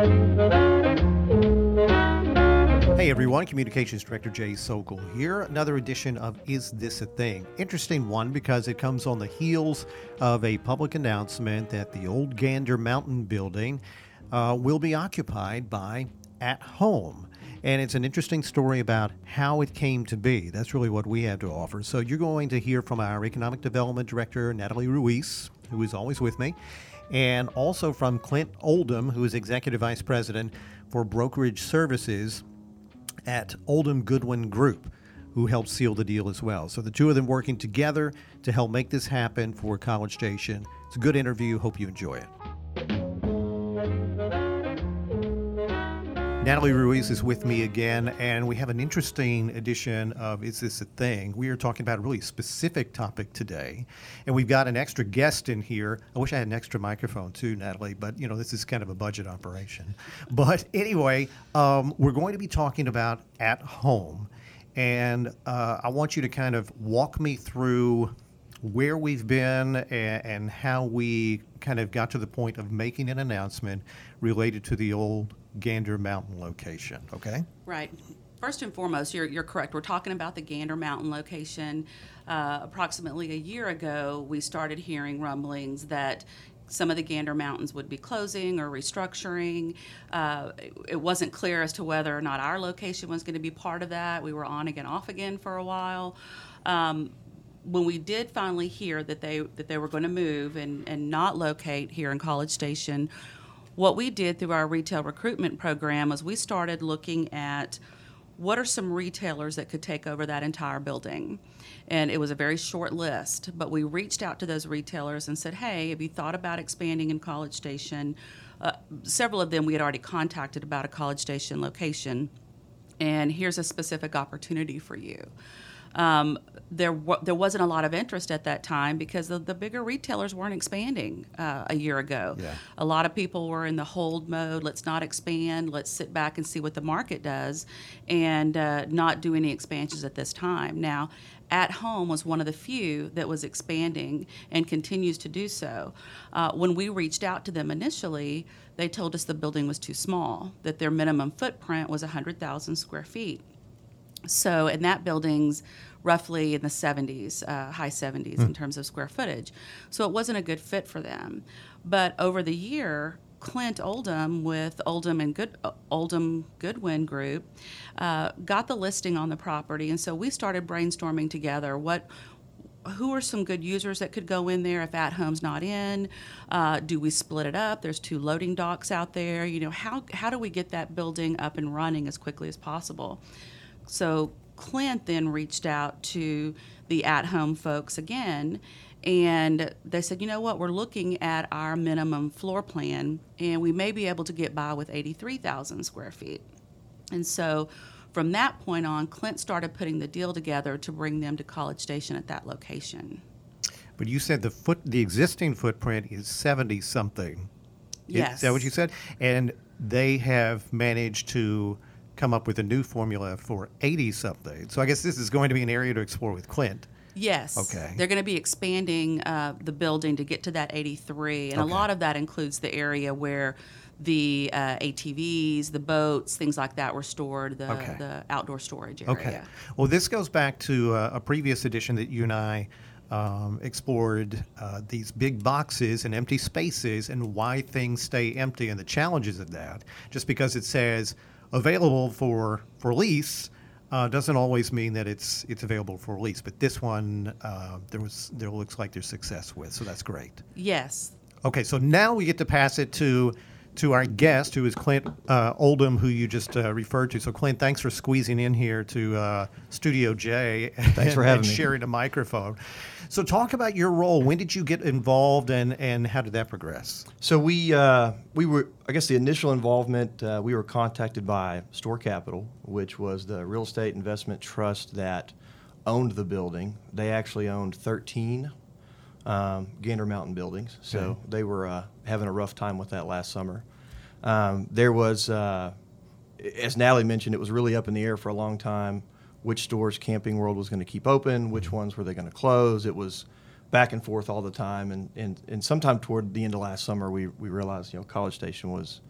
Hey everyone, Communications Director Jay Socol here. Another edition of Is This a Thing? Interesting one because it comes on the heels of a public announcement that the old Gander Mountain building uh, will be occupied by At Home. And it's an interesting story about how it came to be. That's really what we have to offer. So you're going to hear from our Economic Development Director, Natalie Ruiz, who is always with me, and also from Clint Oldham, who is Executive Vice President for Brokerage Services at Oldham Goodwin Group, who helped seal the deal as well. So the two of them working together to help make this happen for College Station. It's a good interview. Hope you enjoy it. Natalie Ruiz is with me again, and we have an interesting edition of Is This a Thing? We are talking about a really specific topic today, and we've got an extra guest in here. I wish I had an extra microphone too, Natalie, but you know, this is kind of a budget operation. But anyway, um, we're going to be talking about at home, and uh, I want you to kind of walk me through where we've been and, and how we kind of got to the point of making an announcement related to the old Gander Mountain location, okay? Right. First and foremost, you're, you're correct. We're talking about the Gander Mountain location. Uh, approximately a year ago, we started hearing rumblings that some of the Gander Mountains would be closing or restructuring. Uh, it wasn't clear as to whether or not our location was going to be part of that. We were on again, off again for a while. Um, when we did finally hear that they that they were going to move and, and not locate here in College Station, what we did through our retail recruitment program was we started looking at what are some retailers that could take over that entire building? And it was a very short list, but we reached out to those retailers and said, hey, have you thought about expanding in College Station? Uh, several of them we had already contacted about a College Station location, and here's a specific opportunity for you. Um, there w- there wasn't a lot of interest at that time because the, the bigger retailers weren't expanding uh, a year ago. Yeah. A lot of people were in the hold mode. Let's not expand. Let's sit back and see what the market does, and uh, not do any expansions at this time. Now, at home was one of the few that was expanding and continues to do so. Uh, when we reached out to them initially, they told us the building was too small, that their minimum footprint was 100,000 square feet. So, and that building's roughly in the 70s, uh, high 70s in terms of square footage. So it wasn't a good fit for them. But over the year, Clint Oldham with Oldham and Good Oldham Goodwin Group uh, got the listing on the property, and so we started brainstorming together what who are some good users that could go in there if at home's not in? Uh, do we split it up? There's two loading docks out there. You know how, how do we get that building up and running as quickly as possible so clint then reached out to the at home folks again and they said you know what we're looking at our minimum floor plan and we may be able to get by with 83000 square feet and so from that point on, Clint started putting the deal together to bring them to College Station at that location. But you said the foot, the existing footprint is seventy something. Yes. Is that what you said? And they have managed to come up with a new formula for eighty something. So I guess this is going to be an area to explore with Clint. Yes. Okay. They're going to be expanding uh, the building to get to that 83, and Okay. a lot of that includes the area where the uh, ATVs, the boats, things like that were stored, the, Okay. the outdoor storage area. Okay. Well, this goes back to uh, a previous edition that you and I um, explored uh, these big boxes and empty spaces and why things stay empty and the challenges of that. Just because it says available for for lease. Uh, doesn't always mean that it's it's available for lease, but this one uh, there was there looks like there's success with, so that's great. Yes. Okay, so now we get to pass it to to our guest, who is Clint uh, Oldham, who you just uh, referred to. So, Clint, thanks for squeezing in here to uh, Studio J. Thanks for having and me. sharing a microphone. So, talk about your role. When did you get involved, and and how did that progress? So we uh, we were I guess the initial involvement uh, we were contacted by Store Capital, which was the real estate investment trust that owned the building. They actually owned 13 um, Gander Mountain buildings, so Okay. they were uh, having a rough time with that last summer. Um, there was, uh, as Natalie mentioned, it was really up in the air for a long time. Which stores Camping World was going to keep open? Which ones were they going to close? It was back and forth all the time, and, and, and sometime toward the end of last summer, we, we realized you know College Station was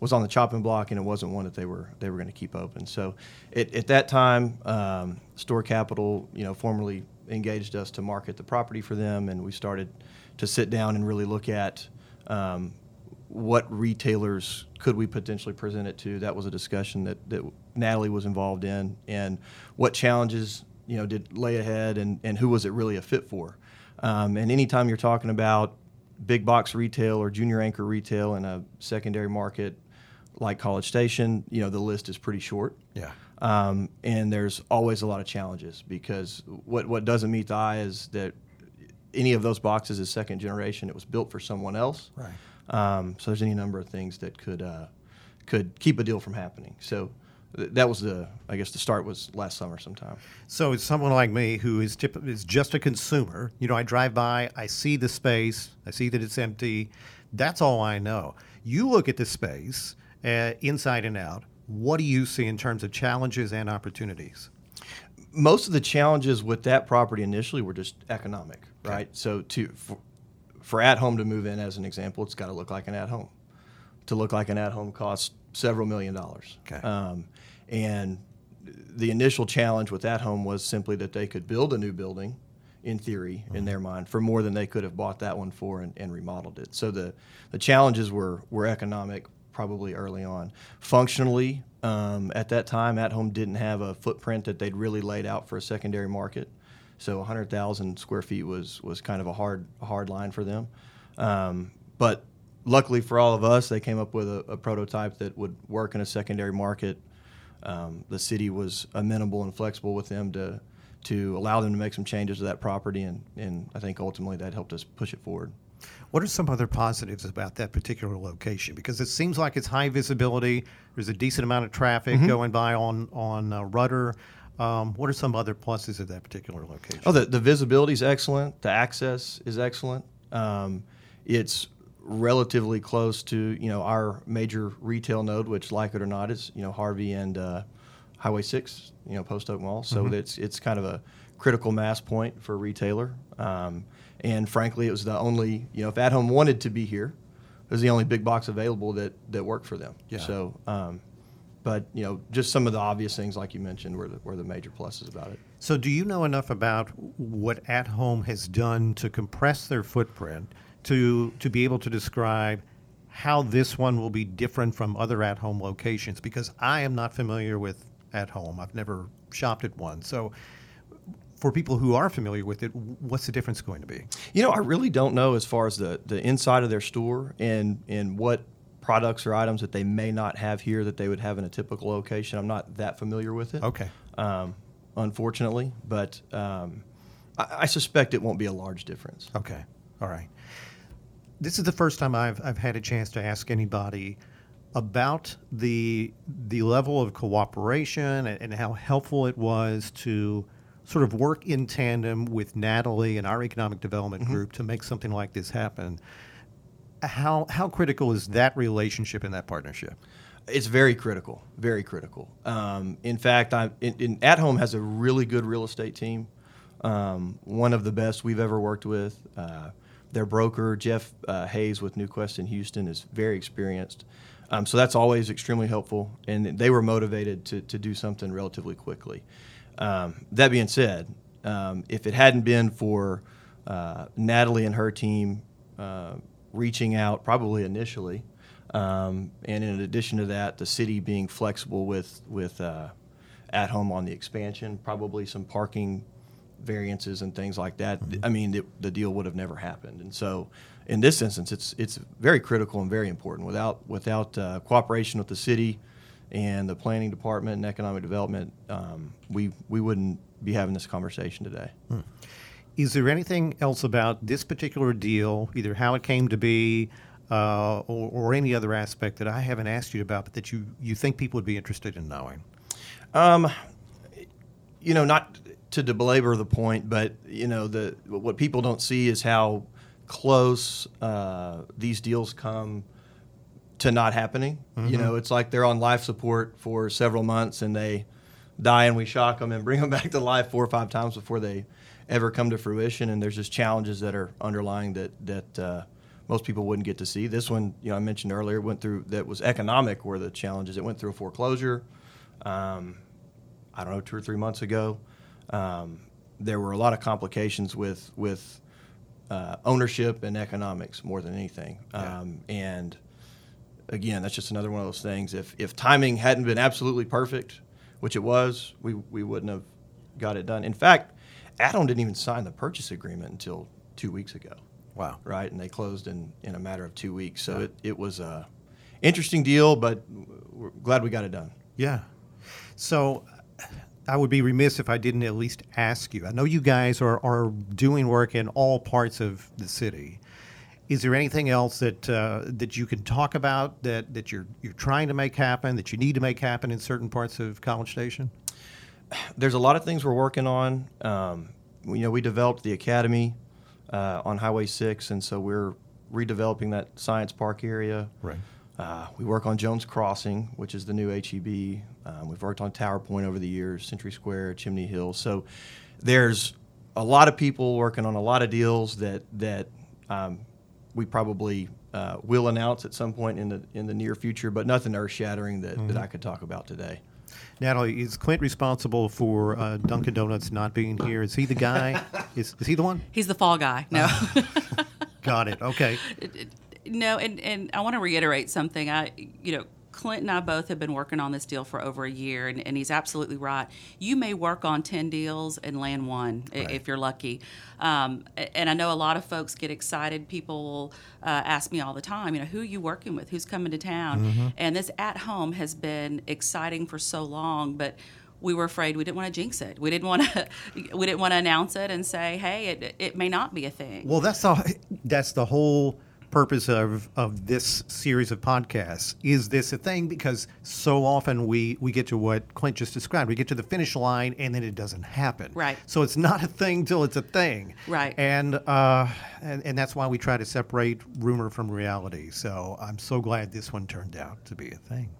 was on the chopping block, and it wasn't one that they were they were going to keep open. So, it, at that time, um, Store Capital, you know, formally engaged us to market the property for them, and we started to sit down and really look at um, what retailers could we potentially present it to. That was a discussion that, that Natalie was involved in, and what challenges you know did lay ahead, and, and who was it really a fit for. Um, and anytime you're talking about big box retail or junior anchor retail in a secondary market like College Station, you know the list is pretty short. Yeah. Um, and there's always a lot of challenges because what what doesn't meet the eye is that any of those boxes is second generation. It was built for someone else. Right. Um, so there's any number of things that could uh, could keep a deal from happening. So th- that was the I guess the start was last summer sometime. So it's someone like me who is tip- is just a consumer. You know, I drive by, I see the space, I see that it's empty. That's all I know. You look at the space uh, inside and out. What do you see in terms of challenges and opportunities? Most of the challenges with that property initially were just economic, Okay. right? So to for, for at home to move in as an example, it's got to look like an at home. To look like an at home costs several million dollars. Okay. Um, and the initial challenge with that home was simply that they could build a new building, in theory, in their mind, for more than they could have bought that one for and, and remodeled it. So the, the challenges were, were economic probably early on. Functionally, um, at that time, at home didn't have a footprint that they'd really laid out for a secondary market. So 100,000 square feet was, was kind of a hard, hard line for them. Um, but luckily for all of us, they came up with a, a prototype that would work in a secondary market. Um, the city was amenable and flexible with them to to allow them to make some changes to that property, and, and I think ultimately that helped us push it forward. What are some other positives about that particular location? Because it seems like it's high visibility. There's a decent amount of traffic going by on on uh, Rudder. Um, what are some other pluses of that particular location? Oh, the, the visibility is excellent. The access is excellent. Um, it's relatively close to you know our major retail node, which, like it or not, is you know Harvey and uh, Highway Six, you know Post Oak Mall. So it's it's kind of a critical mass point for a retailer. Um, and frankly, it was the only you know if At Home wanted to be here, it was the only big box available that that worked for them. Yeah. So. Um, but you know, just some of the obvious things, like you mentioned, were the, were the major pluses about it. So, do you know enough about what At Home has done to compress their footprint to to be able to describe how this one will be different from other At Home locations? Because I am not familiar with At Home. I've never shopped at one. So, for people who are familiar with it, what's the difference going to be? You know, I really don't know as far as the, the inside of their store and and what products or items that they may not have here that they would have in a typical location. I'm not that familiar with it. Okay. Um, unfortunately, but um, I, I suspect it won't be a large difference. Okay. All right. This is the first time I've, I've had a chance to ask anybody about the the level of cooperation and, and how helpful it was to sort of work in tandem with Natalie and our economic development group to make something like this happen. How how critical is that relationship and that partnership? It's very critical, very critical. Um, in fact, I in, in, At Home has a really good real estate team, um, one of the best we've ever worked with. Uh, their broker Jeff uh, Hayes with NewQuest in Houston is very experienced, um, so that's always extremely helpful. And they were motivated to to do something relatively quickly. Um, that being said, um, if it hadn't been for uh, Natalie and her team uh, reaching out, probably initially, um, and in addition to that, the city being flexible with with uh, at home on the expansion, probably some parking variances and things like that. I mean, it, the deal would have never happened. And so, in this instance, it's it's very critical and very important. Without without uh, cooperation with the city and the planning department and economic development, um, we we wouldn't be having this conversation today. Is there anything else about this particular deal, either how it came to be, uh, or, or any other aspect that I haven't asked you about, but that you, you think people would be interested in knowing? Um, you know, not to belabor the point, but you know, the what people don't see is how close uh, these deals come to not happening. You know, it's like they're on life support for several months and they die, and we shock them and bring them back to life four or five times before they ever come to fruition, and there's just challenges that are underlying that that uh, most people wouldn't get to see. This one, you know, I mentioned earlier, went through that was economic, were the challenges. It went through a foreclosure. Um, I don't know, two or three months ago. Um, there were a lot of complications with with uh, ownership and economics more than anything. Yeah. Um, and again, that's just another one of those things. If if timing hadn't been absolutely perfect, which it was, we we wouldn't have got it done. In fact, At Home didn't even sign the purchase agreement until two weeks ago, Wow. right? And they closed in in a matter of two weeks. So it, it was a interesting deal, but we're glad we got it done. Yeah. So I would be remiss if I didn't at least ask you. I know you guys are, are doing work in all parts of the city. Is there anything else that uh, that you can talk about that, that you're you're trying to make happen that you need to make happen in certain parts of College Station? there's a lot of things we're working on. Um, you know, we developed the academy uh, on Highway Six, and so we're redeveloping that science park area. Right. Uh, we work on Jones Crossing, which is the new HEB. Um, we've worked on Tower Point over the years, Century Square, Chimney Hill. So there's a lot of people working on a lot of deals that that um, we probably uh, will announce at some point in the in the near future, but nothing earth shattering that, that I could talk about today. Natalie, is Clint responsible for uh, Dunkin' Donuts not being here? Is he the guy? is, is he the one? He's the fall guy. No. Got it. Okay. no, and, and I want to reiterate something. I, you know, Clint and I both have been working on this deal for over a year, and, and he's absolutely right. You may work on 10 deals and land one Right. if you're lucky. Um, and I know a lot of folks get excited. People uh, ask me all the time, you know, who are you working with? Who's coming to town? And this at home has been exciting for so long, but we were afraid we didn't want to jinx it. We didn't want to we didn't want to announce it and say, hey, it, it may not be a thing. Well, that's the that's the whole purpose of of this series of podcasts. Is this a thing? Because so often we we get to what Clint just described. We get to the finish line and then it doesn't happen. Right. So it's not a thing till it's a thing. Right. And uh, and, and that's why we try to separate rumor from reality. So I'm so glad this one turned out to be a thing.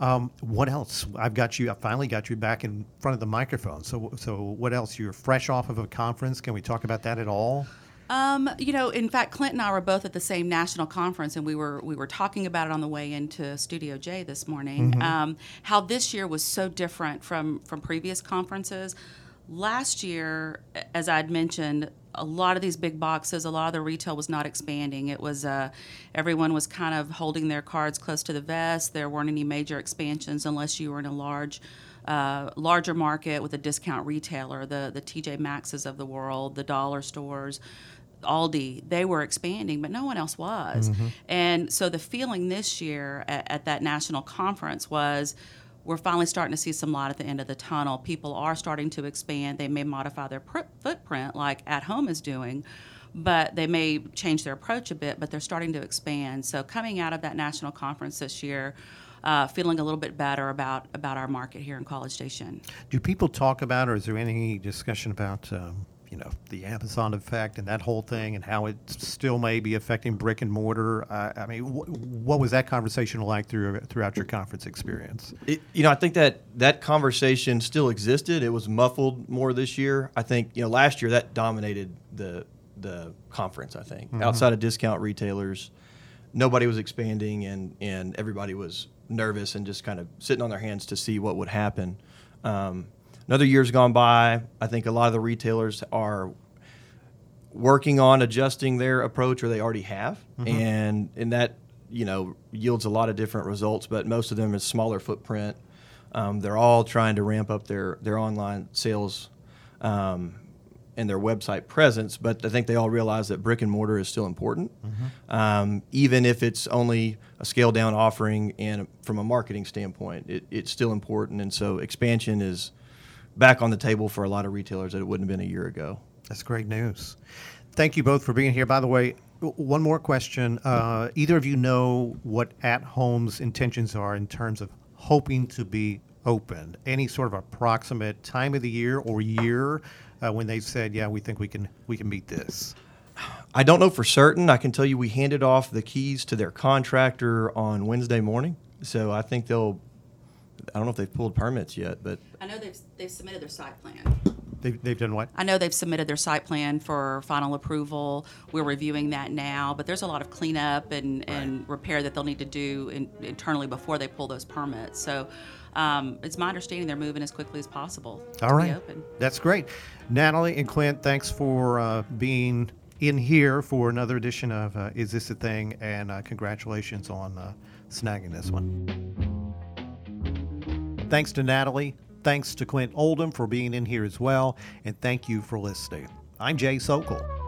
Um, what else? I've got you. I finally got you back in front of the microphone. So, so what else? You're fresh off of a conference. Can we talk about that at all? Um, you know, in fact, Clint and I were both at the same national conference, and we were we were talking about it on the way into Studio J this morning. Um, how this year was so different from from previous conferences. Last year, as I'd mentioned, a lot of these big boxes, a lot of the retail was not expanding. It was uh, everyone was kind of holding their cards close to the vest. There weren't any major expansions unless you were in a large uh, larger market with a discount retailer, the the TJ Maxxes of the world, the dollar stores, Aldi, they were expanding, but no one else was. And so the feeling this year at, at that national conference was we're finally starting to see some light at the end of the tunnel. People are starting to expand. They may modify their pr- footprint like at home is doing, but they may change their approach a bit, but they're starting to expand. So coming out of that national conference this year, uh, feeling a little bit better about, about our market here in College Station. Do people talk about, or is there any discussion about, um, you know, the Amazon effect and that whole thing, and how it still may be affecting brick and mortar? Uh, I mean, wh- what was that conversation like through, throughout your conference experience? It, you know, I think that that conversation still existed. It was muffled more this year. I think you know last year that dominated the the conference. I think outside of discount retailers, nobody was expanding, and and everybody was nervous and just kind of sitting on their hands to see what would happen. Um, another year's gone by. I think a lot of the retailers are working on adjusting their approach or they already have. And and that you know yields a lot of different results but most of them is smaller footprint. Um, they're all trying to ramp up their their online sales um, and their website presence but i think they all realize that brick and mortar is still important. Um, even if it's only a scaled down offering and from a marketing standpoint it, it's still important. And so expansion is back on the table for a lot of retailers that it wouldn't have been a year ago That's great news. Thank you both for being here. By the way, one more question. Uh, either of you know what At Home's intentions are in terms of hoping to be open? Any sort of approximate time of the year or year uh, when they said, "Yeah, we think we can we can meet this." I don't know for certain. I can tell you we handed off the keys to their contractor on Wednesday morning. So I think they'll, I don't know if they've pulled permits yet, but I know they've, they've submitted their site plan. They've, they've done what? I know they've submitted their site plan for final approval. We're reviewing that now, but there's a lot of cleanup and, and repair that they'll need to do in, internally before they pull those permits. So um, it's my understanding they're moving as quickly as possible All to right. be open. That's great. Natalie and Clint, thanks for uh, being in here for another edition of uh, Is This a Thing? And uh, congratulations on uh, snagging this one. Thanks to Natalie. Thanks to Clint Oldham for being in here as well. And thank you for listening. I'm Jay Socol.